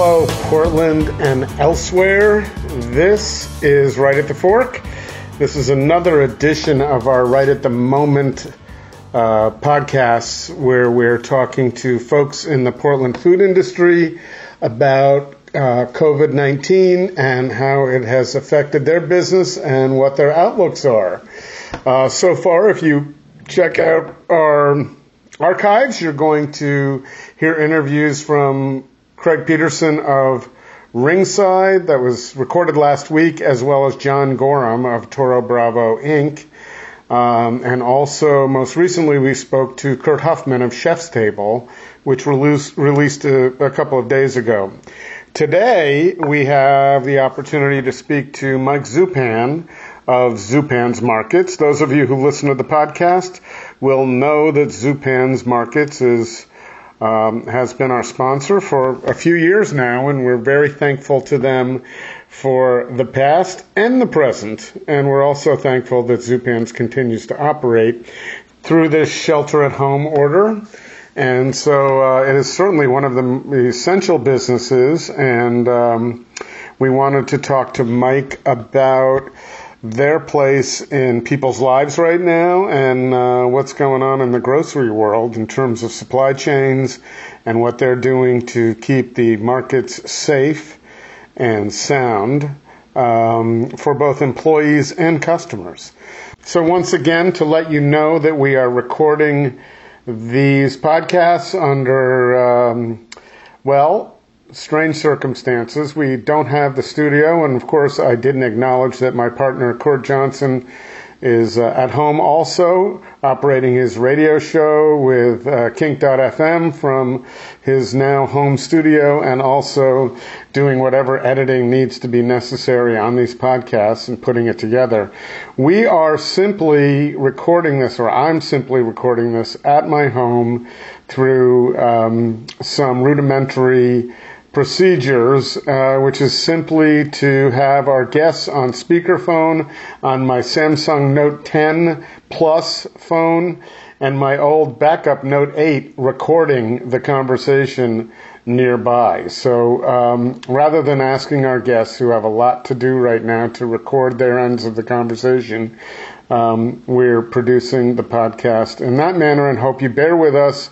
hello, Portland and elsewhere. This is Right at the Fork. This is another edition of our Right at the Moment uh, podcasts where we're talking to folks in the Portland food industry about uh, COVID 19 and how it has affected their business and what their outlooks are. Uh, so far, if you check out our archives, you're going to hear interviews from Craig Peterson of Ringside that was recorded last week, as well as John Gorham of Toro Bravo Inc. Um, and also, most recently, we spoke to Kurt Huffman of ChefStable, which released, released a, a couple of days ago. Today, we have the opportunity to speak to Mike Zupan of Zupan's Markets. Those of you who listen to the podcast will know that Zupan's Markets is um, has been our sponsor for a few years now, and we're very thankful to them for the past and the present. And we're also thankful that Zupan's continues to operate through this shelter at home order. And so uh, it is certainly one of the essential businesses. And um, we wanted to talk to Mike about their place in people's lives right now and uh, what's going on in the grocery world in terms of supply chains and what they're doing to keep the markets safe and sound um, for both employees and customers. So, once again, to let you know that we are recording these podcasts under, um, well, strange circumstances. We don't have the studio, and of course, I didn't acknowledge that my partner, Kurt Johnson, is uh, at home also operating his radio show with uh, Kink.fm from his now home studio and also doing whatever editing needs to be necessary on these podcasts and putting it together. We are simply recording this, or I'm simply recording this at my home through um, some rudimentary procedures, uh, which is simply to have our guests on speakerphone on my Samsung Note 10 Plus phone and my old backup Note 8 recording the conversation nearby. So um, rather than asking our guests who have a lot to do right now to record their ends of the conversation, um, we're producing the podcast in that manner and hope you bear with us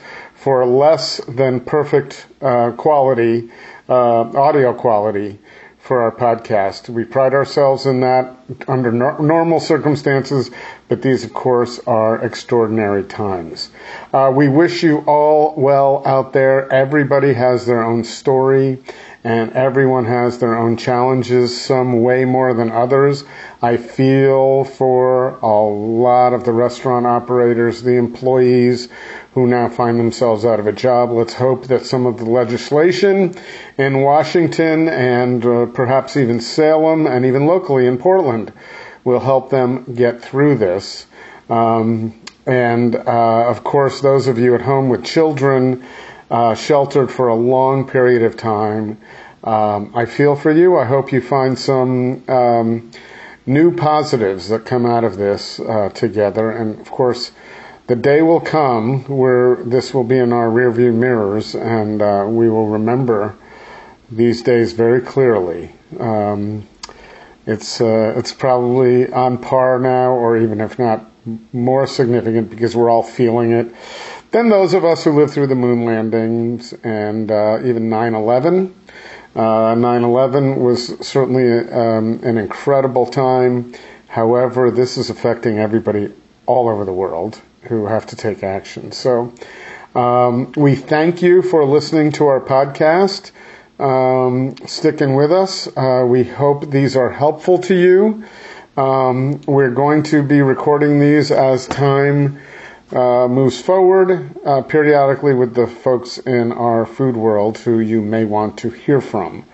for less than perfect uh, quality, uh, audio quality for our podcast. We pride ourselves in that under no- normal circumstances, but these, of course, are extraordinary times. Uh, we wish you all well out there. Everybody has their own story and everyone has their own challenges, some way more than others. I feel for a lot of the restaurant operators, the employees who now find themselves out of a job. Let's hope that some of the legislation in Washington and uh, perhaps even Salem and even locally in Portland will help them get through this. Um, and uh, of course, those of you at home with children, uh, sheltered for a long period of time. Um, I feel for you. I hope you find some um, new positives that come out of this uh, together. And of course, the day will come where this will be in our rearview mirrors, and uh, we will remember these days very clearly. Um, it's uh, it's probably on par now, or even if not more significant, because we're all feeling it than those of us who lived through the moon landings and uh, even 9 11. Uh, 9 11 was certainly um, an incredible time. However, this is affecting everybody all over the world who have to take action. So, um, we thank you for listening to our podcast, um, sticking with us. Uh, we hope these are helpful to you. Um, we're going to be recording these as time uh, moves forward uh, periodically with the folks in our food world who you may want to hear from.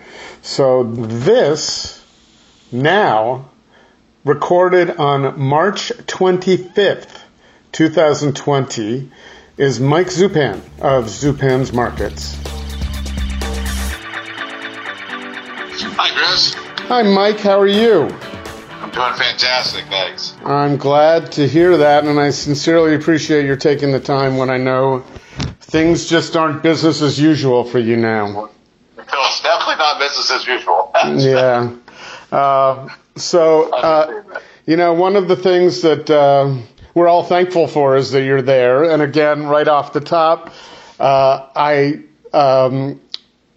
So this now recorded on March 25th, 2020 is Mike Zupan of Zupan's Markets. Hi, Chris. Hi, Mike. How are you? Doing fantastic, thanks. I'm glad to hear that, and I sincerely appreciate your taking the time when I know things just aren't business as usual for you now. Feels it's definitely not business as usual. yeah. Uh, so, uh, you know, one of the things that uh, we're all thankful for is that you're there. And again, right off the top, uh, I um,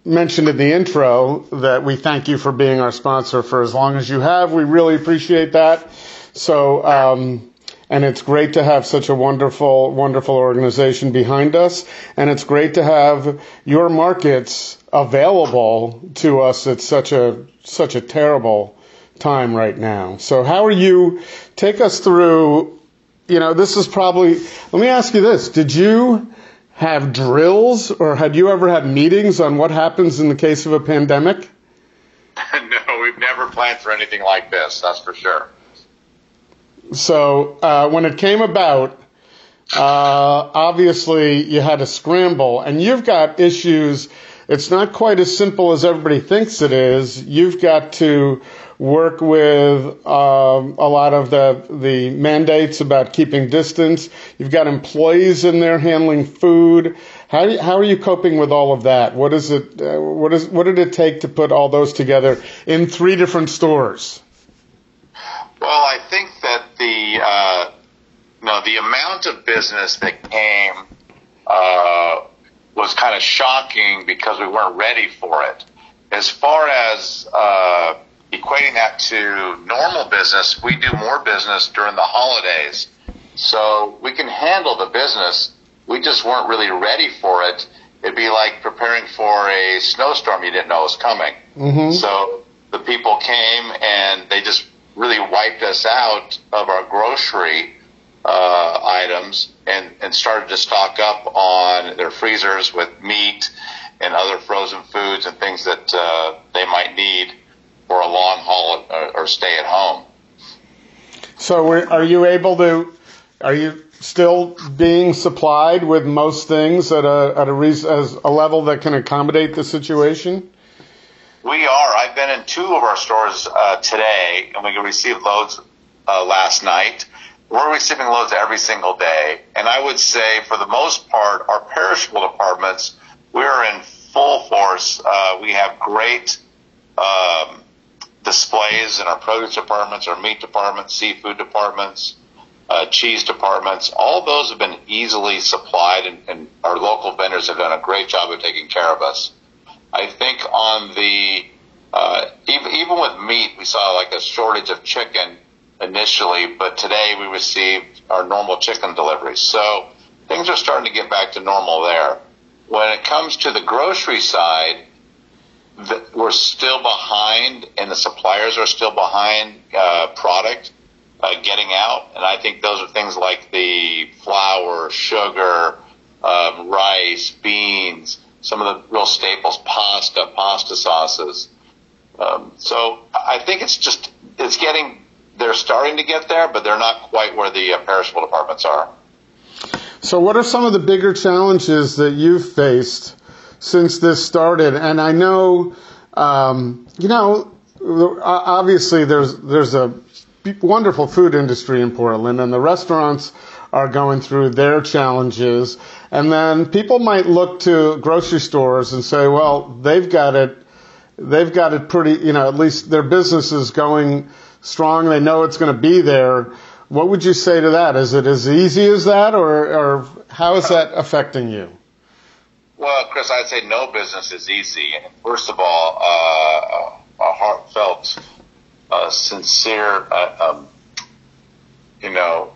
mentioned in the intro that we thank you for being our sponsor for as long as you have. We really appreciate that. So, um, and it's great to have such a wonderful, wonderful organization behind us. And it's great to have your markets available to us at such a, such a terrible time right now. So how are you, take us through, you know, this is probably, let me ask you this. Did you have drills or had you ever had meetings on what happens in the case of a pandemic? no, we've never planned for anything like this. That's for sure. So uh, when it came about, uh, obviously you had to scramble, and you've got issues. It's not quite as simple as everybody thinks it is. You've got to work with um, a lot of the the mandates about keeping distance. You've got employees in there handling food. How you, how are you coping with all of that? What is it? Uh, what is what did it take to put all those together in three different stores? Well, I think that the uh, no the amount of business that came uh, was kind of shocking because we weren't ready for it. As far as uh, equating that to normal business, we do more business during the holidays, so we can handle the business. We just weren't really ready for it. It'd be like preparing for a snowstorm you didn't know was coming. Mm-hmm. So the people came and they just really wiped us out of our grocery uh, items and, and started to stock up on their freezers with meat and other frozen foods and things that uh, they might need for a long haul or, or stay at home. So, are you able to? Are you still being supplied with most things at a at a as a level that can accommodate the situation? We are. I've been in two of our stores uh, today, and we received loads uh, last night. We're receiving loads every single day, and I would say, for the most part, our perishable departments we're in full force. Uh, we have great um, displays in our produce departments, our meat departments, seafood departments, uh, cheese departments. All those have been easily supplied, and, and our local vendors have done a great job of taking care of us. I think on the uh, even even with meat, we saw like a shortage of chicken initially, but today we received our normal chicken deliveries. So things are starting to get back to normal there. When it comes to the grocery side, we're still behind, and the suppliers are still behind uh, product uh, getting out. And I think those are things like the flour, sugar, um, rice, beans some of the real staples, pasta, pasta sauces. Um, so I think it's just it's getting they're starting to get there, but they're not quite where the uh, perishable departments are. So, what are some of the bigger challenges that you've faced since this started? And I know, um, you know, obviously there's there's a wonderful food industry in Portland, and the restaurants are going through their challenges. And then people might look to grocery stores and say, well, they've got it, they've got it pretty, you know, at least their business is going strong. They know it's going to be there. What would you say to that? Is it as easy as that, or, or how is that affecting you? Well, Chris, I'd say no business is easy. And First of all, uh, a heartfelt, uh, sincere, uh, um, you know,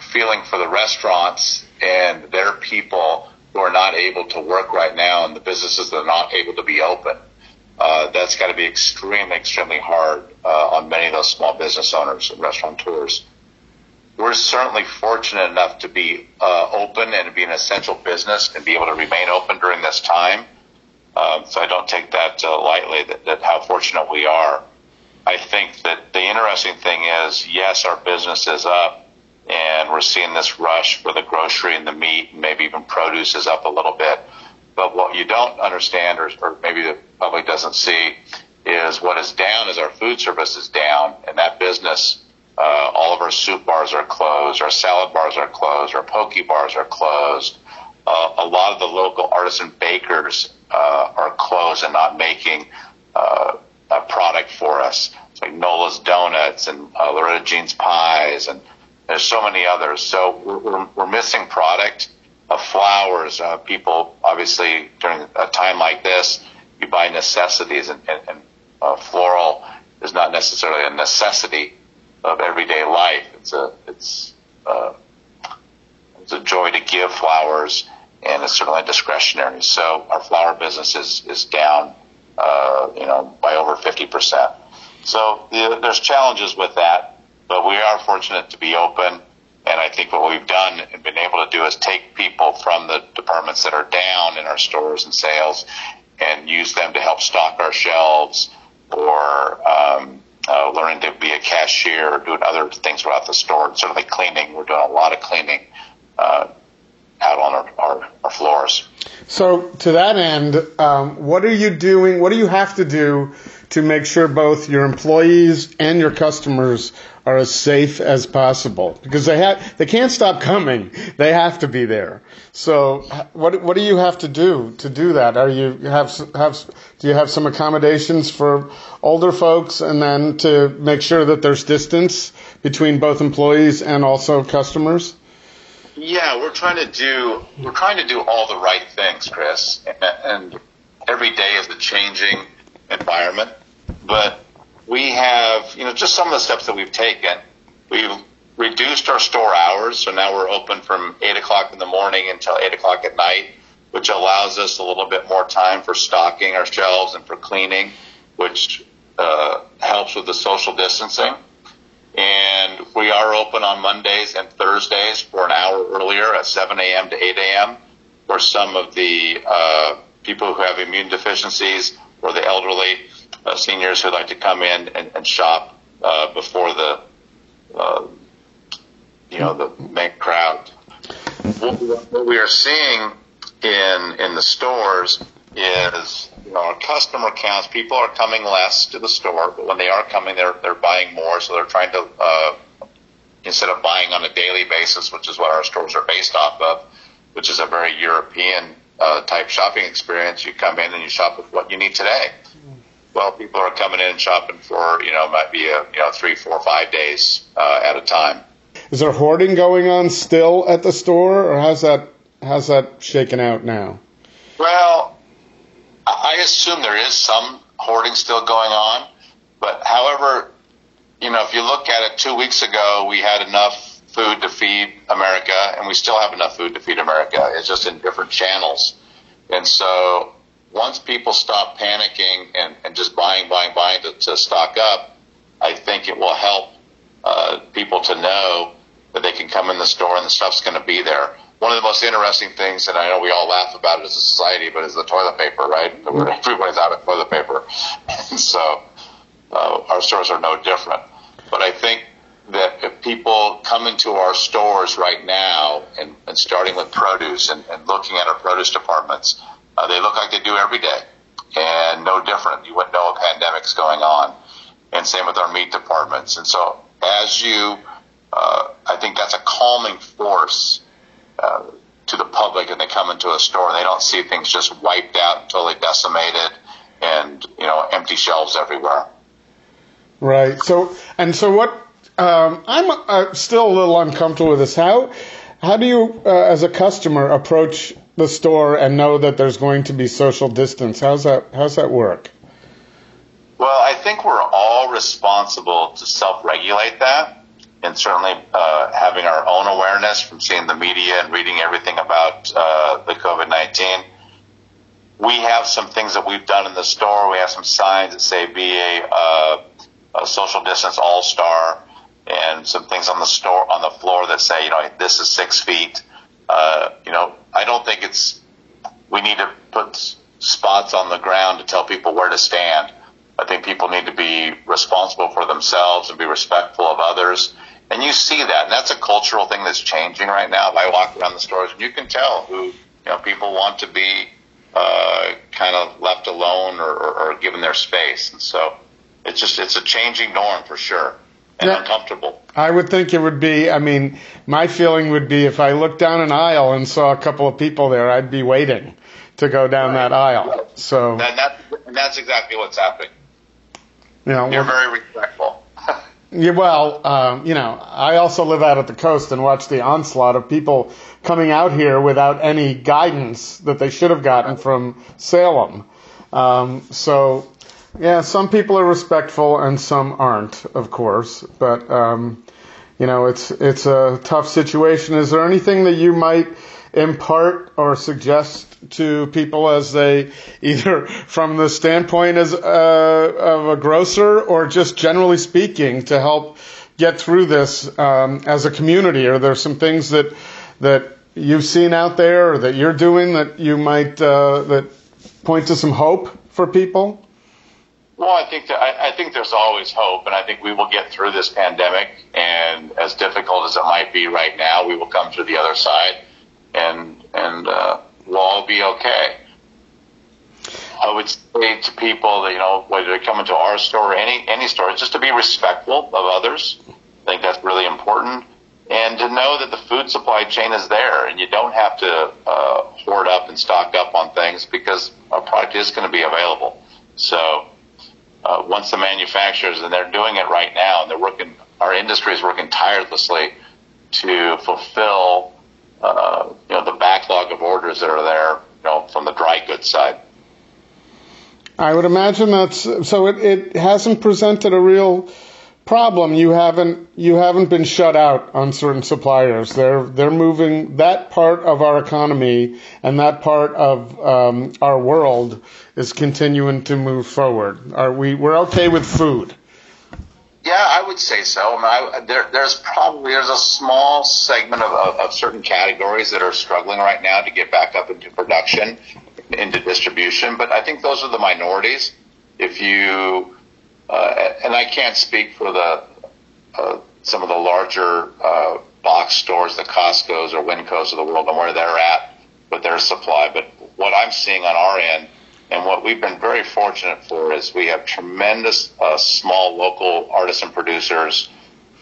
feeling for the restaurants and their people who are not able to work right now and the businesses that are not able to be open. Uh, that's got to be extremely, extremely hard uh, on many of those small business owners and restaurateurs. We're certainly fortunate enough to be uh, open and to be an essential business and be able to remain open during this time. Um, so I don't take that uh, lightly. That, that how fortunate we are. I think that the interesting thing is, yes, our business is up and we're seeing this rush for the grocery and the meat, and maybe even produce is up a little bit. But what you don't understand, or, or maybe the public doesn't see, is what is down is our food service is down, and that business, uh, all of our soup bars are closed, our salad bars are closed, our poke bars are closed. uh, a lot of the local artisan bakers uh, are closed and not making uh, a product for us. It's like Nola's Donuts and uh, Loretta Jean's Pies, and there's so many others. So we're, we're, missing product of flowers. Uh, people, obviously, during a time like this, you buy necessities, and, and, and floral is not necessarily a necessity of everyday life. It's a it's uh, it's a joy to give flowers, and it's certainly discretionary. So our flower business is is down, uh, you know, by over fifty percent. So the, there's challenges with that, but we are fortunate to be open. And I think what we've done and been able to do is take people from the departments that are down in our stores and sales and use them to help stock our shelves or um, uh, learning to be a cashier or doing other things throughout the store. Certainly cleaning. We're doing a lot of cleaning uh, out on our, our. So to that end, um, what are you doing? What do you have to do to make sure both your employees and your customers are as safe as possible? Because they they can't stop coming. They have to be there. So what what do you have to do to do that? Are you have have do you have some accommodations for older folks, and then to make sure that there's distance between both employees and also customers? Yeah, we're trying to do we're trying to do all the right things, Chris, and every day is a changing environment. But we have, you know, just some of the steps that we've taken. We've reduced our store hours, so now we're open from eight o'clock in the morning until eight o'clock at night, which allows us a little bit more time for stocking our shelves and for cleaning, which uh, helps with the social distancing. And we are open on Mondays and Thursdays for an hour earlier at 7 a.m. to 8 a.m. for some of the uh, people who have immune deficiencies or the elderly uh, seniors who like to come in and, and shop uh, before the uh, you know the main crowd. What, what we are seeing in in the stores is you know our customer counts. People are coming less to the store, but when they are coming, they're they're buying more. So they're trying to uh, instead of buying on a daily basis, which is what our stores are based off of, which is a very European uh, type shopping experience. You come in and you shop with what you need today. Well, people are coming in and shopping for you know might be a you know three, four, five days uh, at a time. Is there hoarding going on still at the store, or how's that how's that shaken out now? Well, I assume there is some hoarding still going on, but however, you know, if you look at it, two weeks ago we had enough food to feed America, and we still have enough food to feed America. It's just in different channels, and so once people stop panicking and, and just buying, buying, buying to, to stock up, I think it will help uh, people to know that they can come in the store and the stuff's going to be there. One of the most interesting things, and I know we all laugh about it as a society, but is the toilet paper, right? Everybody's out of toilet paper. And so uh, our stores are no different. But I think that if people come into our stores right now and, and starting with produce and, and looking at our produce departments, uh, they look like they do every day and no different. You wouldn't know a pandemic's going on. And same with our meat departments. And so as you, uh, I think that's a calming force uh, to the public and they come into a store and they don't see things just wiped out and totally decimated and, you know, empty shelves everywhere. Right. So, and so what, um, I'm uh, still a little uncomfortable with this. How, how do you, uh, as a customer, approach the store and know that there's going to be social distance? How's that? How's that work? Well, I think we're all responsible to self-regulate that, and certainly uh, having our own awareness from seeing the media and reading everything about uh, the COVID-19. We have some things that we've done in the store. We have some signs that say "Be a, uh, a social distance all star," and some things on the store on the floor that say, you know, this is six feet. Uh, you know, I don't think it's we need to put spots on the ground to tell people where to stand. I think people need to be responsible for themselves and be respectful of others. And you see that, and that's a cultural thing that's changing right now. If I walk around the stores, and you can tell who you know people want to be uh, kind of left alone or, or, or given their space. And so it's just it's a changing norm for sure. and yeah. uncomfortable. I would think it would be. I mean, my feeling would be if I looked down an aisle and saw a couple of people there, I'd be waiting to go down right. that aisle. So and, that, that's exactly what's happening. You know, you're very respectful. Yeah, well, um, you know, I also live out at the coast and watch the onslaught of people coming out here without any guidance that they should have gotten from Salem. Um, so, yeah, some people are respectful and some aren't, of course. But um, you know, it's it's a tough situation. Is there anything that you might impart or suggest to people as they either from the standpoint as uh, of a grocer or just generally speaking to help get through this um, as a community? Are there some things that that you've seen out there or that you're doing that you might uh, that point to some hope for people? Well, I think that, I, I, think there's always hope, and I think we will get through this pandemic. And as difficult as it might be right now, we will come to the other side, and and uh, we'll all be okay. I would say to people that you know whether they come into our store or any any store, just to be respectful of others. I think that's really important, and to know that the food supply chain is there, and you don't have to uh, hoard up and stock up on things because our product is going to be available. So uh, once the manufacturers, and they're doing it right now, and they're working, our industry is working tirelessly to fulfill, uh, you know, the backlog of orders that are there, you know, from the dry goods side. I would imagine that's so. It, it hasn't presented a real problem. You haven't you haven't been shut out on certain suppliers. They're they're moving that part of our economy and that part of um, our world is continuing to move forward. Are we we're okay with food? Yeah, I would say so. I mean, I, there, there's probably there's a small segment of, of, of certain categories that are struggling right now to get back up into production, into distribution. But I think those are the minorities. If you uh, and I can't speak for the uh, some of the larger uh, box stores, the Costco's or Winco's of the world, and where they're at with their supply. But what I'm seeing on our end, and what we've been very fortunate for, is we have tremendous uh, small local artisan producers.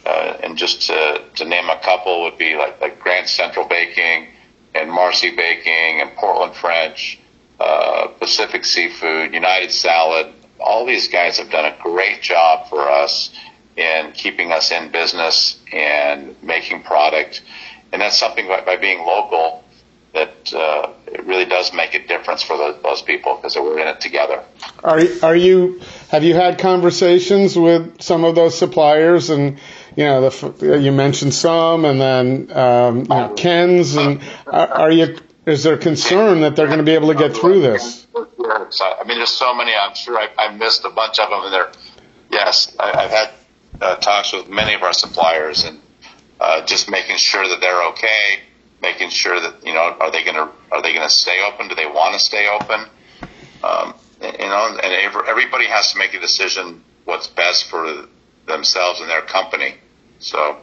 Uh, and just to, to name a couple would be like like Grand Central Baking and Marsee Baking and Portland French, uh, Pacific Seafood, United Salad, all these guys have done a great job for us in keeping us in business and making product. And that's something by, by being local that uh, it really does make a difference for those, those people because we're in it together. Are are you have you had conversations with some of those suppliers and you know the, you mentioned some and then um, you know, Ken's and are, are you is there concern that they're going to be able to get through this? I mean, there's so many. I'm sure I, I missed a bunch of them. And there, yes, I, have had uh, talks with many of our suppliers, and uh, just making sure that they're okay, making sure that you know, are they going to are they going to stay open? Do they want to stay open? Um, you know, and everybody has to make a decision what's best for themselves and their company. So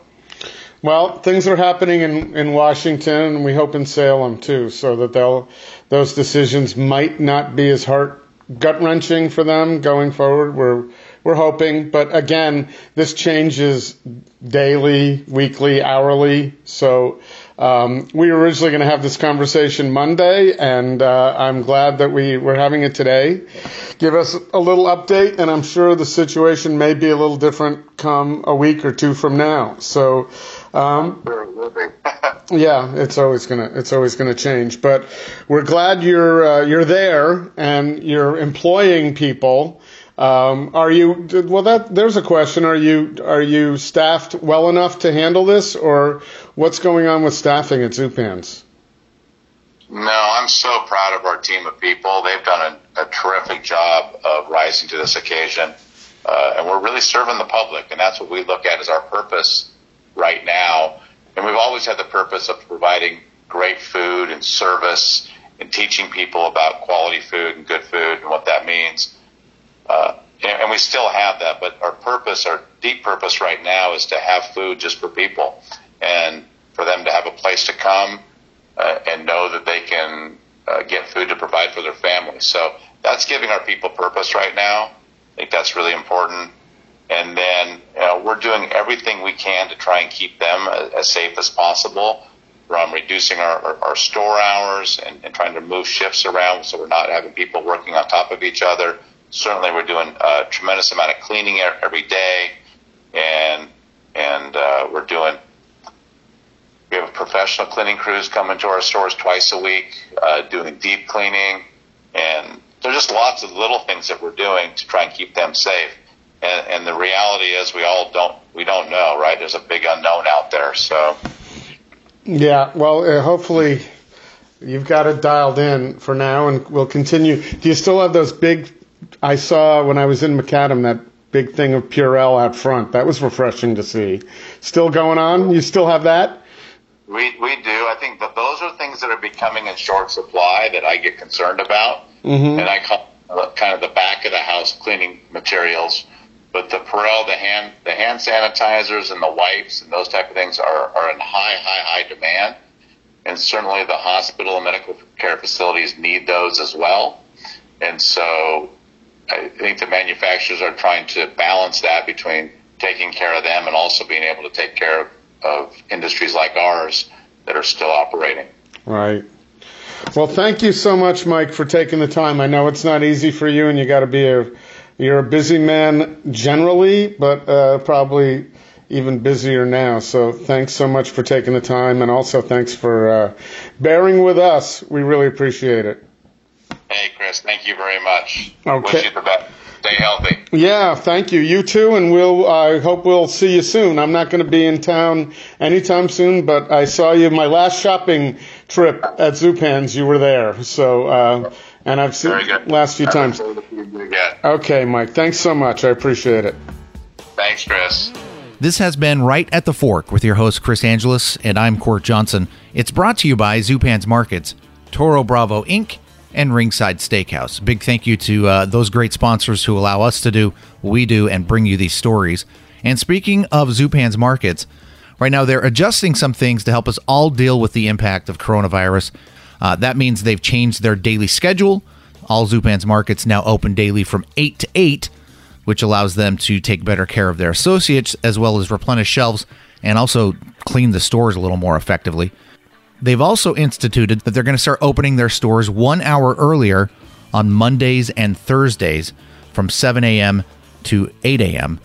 well, things are happening in, in Washington, and we hope in Salem too, so that they'll those decisions might not be as heart gut wrenching for them going forward. We're we're hoping, but again, this changes daily, weekly, hourly. So um, we were originally going to have this conversation Monday, and uh, I'm glad that we were having it today. Give us a little update, and I'm sure the situation may be a little different come a week or two from now. So um, yeah, it's always gonna it's always gonna change, but we're glad you're uh, you're there and you're employing people. Um, are you well? That there's a question. Are you are you staffed well enough to handle this, or what's going on with staffing at Zupan's? No, I'm so proud of our team of people. They've done a, a terrific job of rising to this occasion, uh, and we're really serving the public, and that's what we look at as our purpose right now. And we've always had the purpose of providing great food and service and teaching people about quality food and good food and what that means. Uh, and, and we still have that, but our purpose, our deep purpose right now is to have food just for people and for them to have a place to come uh, and know that they can uh, get food to provide for their families. So that's giving our people purpose right now. I think that's really important. And then you know, we're doing everything we can to try and keep them as, as safe as possible from reducing our, our, our store hours and, and, trying to move shifts around so we're not having people working on top of each other. Certainly, we're doing a tremendous amount of cleaning every day, and and uh, we're doing. We have professional cleaning crews coming to our stores twice a week, uh, doing deep cleaning, and there's just lots of little things that we're doing to try and keep them safe. And, and the reality is, we all don't we don't know, right? There's a big unknown out there, so. Yeah, well, uh, hopefully you've got it dialed in for now, and we'll continue. Do you still have those big? I saw when I was in Macadam that big thing of Purell out front. That was refreshing to see. Still going on? You still have that? We we do. I think that those are things that are becoming in short supply that I get concerned about, mm-hmm. and I call kind of the back of the house cleaning materials. But the Purell, the hand the hand sanitizers and the wipes and those type of things are, are in high high high demand, and certainly the hospital and medical care facilities need those as well. And so I think the manufacturers are trying to balance that between taking care of them and also being able to take care of of industries like ours that are still operating. Right. Well, thank you so much, Mike, for taking the time. I know it's not easy for you, and you got to be a you're a busy man generally, but uh, probably even busier now. So thanks so much for taking the time, and also thanks for uh, bearing with us. We really appreciate it. Hey, Chris, thank you very much. Okay. Wish you the best. Stay healthy. Yeah, thank you. You too, and we'll. I hope we'll see you soon. I'm not going to be in town anytime soon, but I saw you my last shopping trip at Zupan's. You were there, so uh, and I've seen last few times. Okay, Mike. Thanks so much. I appreciate it. Thanks, Chris. This has been Right at the Fork with your host Chris Angelus, and I'm Court Johnson. It's brought to you by Zupan's Markets, Toro Bravo Inc and Ringside Steakhouse. Big thank you to uh, those great sponsors who allow us to do what we do and bring you these stories. And speaking of Zupan's markets, right now they're adjusting some things to help us all deal with the impact of coronavirus. Uh, that means they've changed their daily schedule. All Zupan's markets now open daily from 8 to 8, which allows them to take better care of their associates as well as replenish shelves and also clean the stores a little more effectively. They've also instituted that they're going to start opening their stores one hour earlier on Mondays and Thursdays from 7 a.m. to 8 a.m.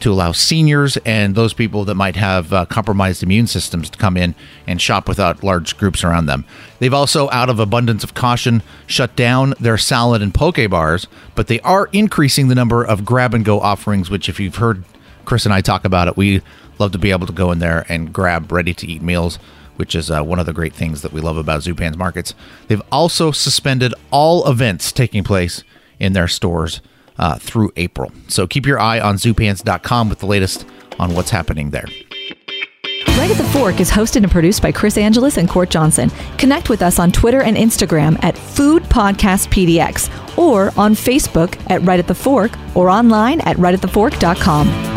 to allow seniors and those people that might have uh, compromised immune systems to come in and shop without large groups around them. They've also, out of abundance of caution, shut down their salad and poke bars, but they are increasing the number of grab and go offerings, which, if you've heard Chris and I talk about it, we love to be able to go in there and grab ready to eat meals which is uh, one of the great things that we love about Zupan's markets. They've also suspended all events taking place in their stores uh, through April. So keep your eye on zupans.com with the latest on what's happening there. Right at the Fork is hosted and produced by Chris Angelus and Court Johnson. Connect with us on Twitter and Instagram at Food Podcast PDX or on Facebook at Right at the Fork or online at rightatthefork.com.